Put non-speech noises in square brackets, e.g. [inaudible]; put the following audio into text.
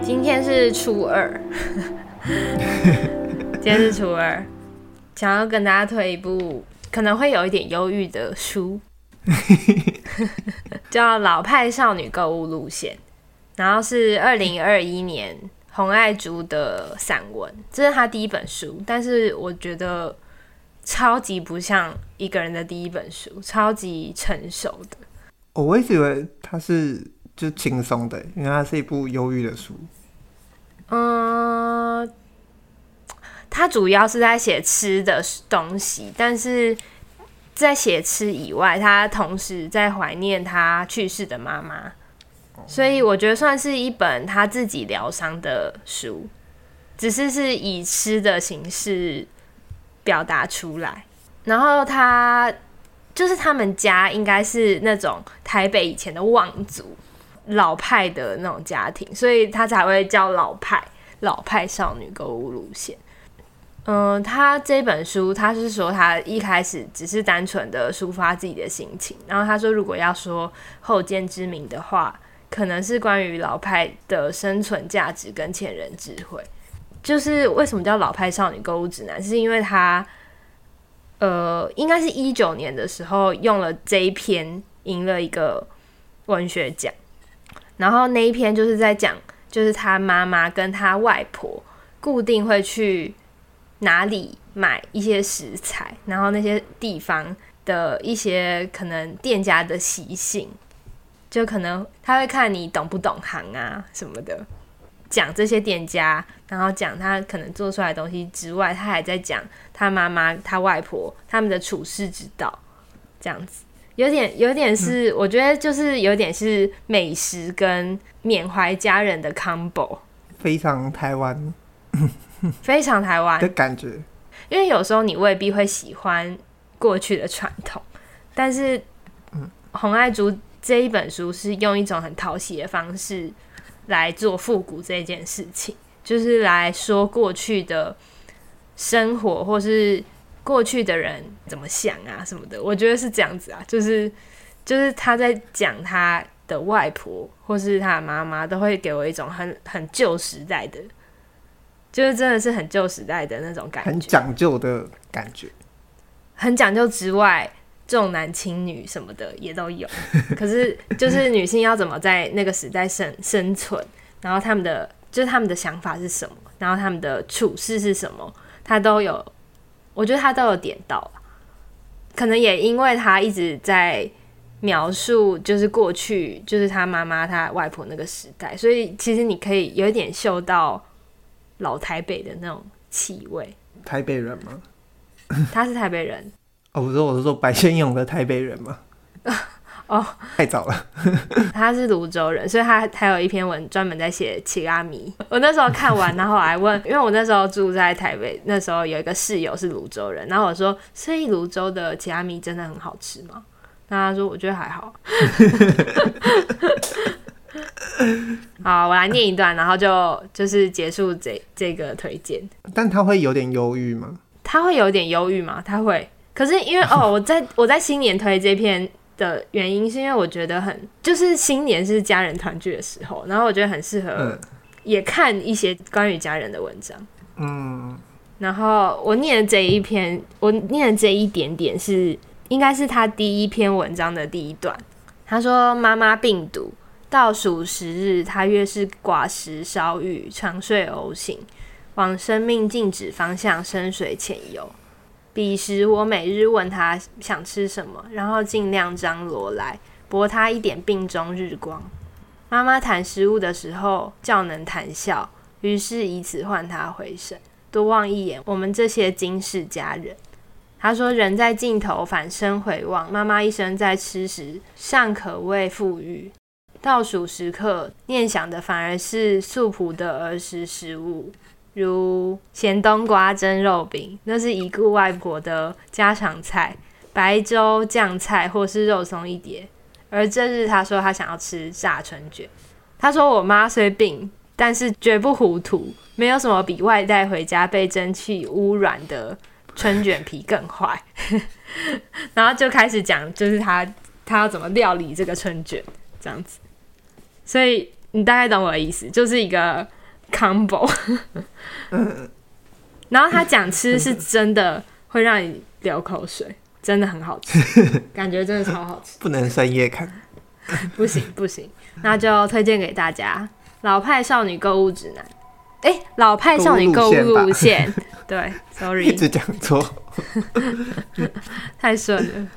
今天是初二，[laughs] 今天是初二，想要跟大家推一部可能会有一点忧郁的书，[laughs] 叫《老派少女购物路线》，然后是二零二一年洪爱珠的散文，这是她第一本书，但是我觉得超级不像一个人的第一本书，超级成熟的。我一直以为它是就轻松的，因为它是一部忧郁的书。嗯，他主要是在写吃的东西，但是在写吃以外，他同时在怀念他去世的妈妈，所以我觉得算是一本他自己疗伤的书，只是是以吃的形式表达出来。然后他就是他们家应该是那种台北以前的望族。老派的那种家庭，所以他才会叫老派，老派少女购物路线。嗯、他这本书，他是说他一开始只是单纯的抒发自己的心情，然后他说如果要说后见之明的话，可能是关于老派的生存价值跟前人智慧。就是为什么叫老派少女购物指南，是因为他，呃，应该是一九年的时候用了这一篇赢了一个文学奖。然后那一篇就是在讲，就是他妈妈跟他外婆固定会去哪里买一些食材，然后那些地方的一些可能店家的习性，就可能他会看你懂不懂行啊什么的，讲这些店家，然后讲他可能做出来的东西之外，他还在讲他妈妈、他外婆他们的处世之道，这样子。有点，有点是，我觉得就是有点是美食跟缅怀家人的 combo，非常台湾，非常台湾的感觉。因为有时候你未必会喜欢过去的传统，但是，洪爱竹这一本书是用一种很讨喜的方式来做复古这件事情，就是来说过去的生活，或是。过去的人怎么想啊什么的，我觉得是这样子啊，就是就是他在讲他的外婆或是他的妈妈，都会给我一种很很旧时代的，就是真的是很旧时代的那种感觉，很讲究的感觉，很讲究之外，重男轻女什么的也都有。[laughs] 可是就是女性要怎么在那个时代生生存，然后他们的就是他们的想法是什么，然后他们的处事是什么，他都有。我觉得他都有点到，可能也因为他一直在描述，就是过去，就是他妈妈、他外婆那个时代，所以其实你可以有一点嗅到老台北的那种气味。台北人吗？他是台北人。哦，我说我是说白先勇的台北人嘛？[laughs] 哦，太早了。[laughs] 他是泸州人，所以他还有一篇文专门在写奇拉米。我那时候看完，然后我还问，[laughs] 因为我那时候住在台北，那时候有一个室友是泸州人，然后我说，所以泸州的奇拉米真的很好吃吗？那他说，我觉得还好。好，我来念一段，然后就就是结束这这个推荐。但他会有点忧郁吗？他会有点忧郁吗？他会。可是因为 [laughs] 哦，我在我在新年推这篇。的原因是因为我觉得很，就是新年是家人团聚的时候，然后我觉得很适合也看一些关于家人的文章。嗯，然后我念的这一篇，我念的这一点点是应该是他第一篇文章的第一段。他说：“妈妈病毒，倒数十日，他越是寡食少语，长睡偶醒，往生命静止方向深水潜游。”彼时，我每日问他想吃什么，然后尽量张罗来博他一点病中日光。妈妈谈食物的时候较能谈笑，于是以此唤他回神，多望一眼我们这些今世家人。他说：“人在尽头，反身回望，妈妈一生在吃时尚可谓富裕，倒数时刻念想的反而是素朴的儿时食物。”如咸冬瓜蒸肉饼，那是已故外婆的家常菜；白粥酱菜或是肉松一碟。而这日，他说他想要吃炸春卷。他说：“我妈虽病，但是绝不糊涂，没有什么比外带回家被蒸汽污染的春卷皮更坏。[laughs] ”然后就开始讲，就是他他要怎么料理这个春卷。这样子。所以你大概懂我的意思，就是一个 combo。[laughs] 然后他讲吃是真的会让你流口水，真的很好吃，[laughs] 感觉真的超好吃。不能深夜看，不行不行，那就推荐给大家《老派少女购物指南》。哎、欸，老派少女购物路线，对，sorry，[laughs] 一直讲错，太顺了。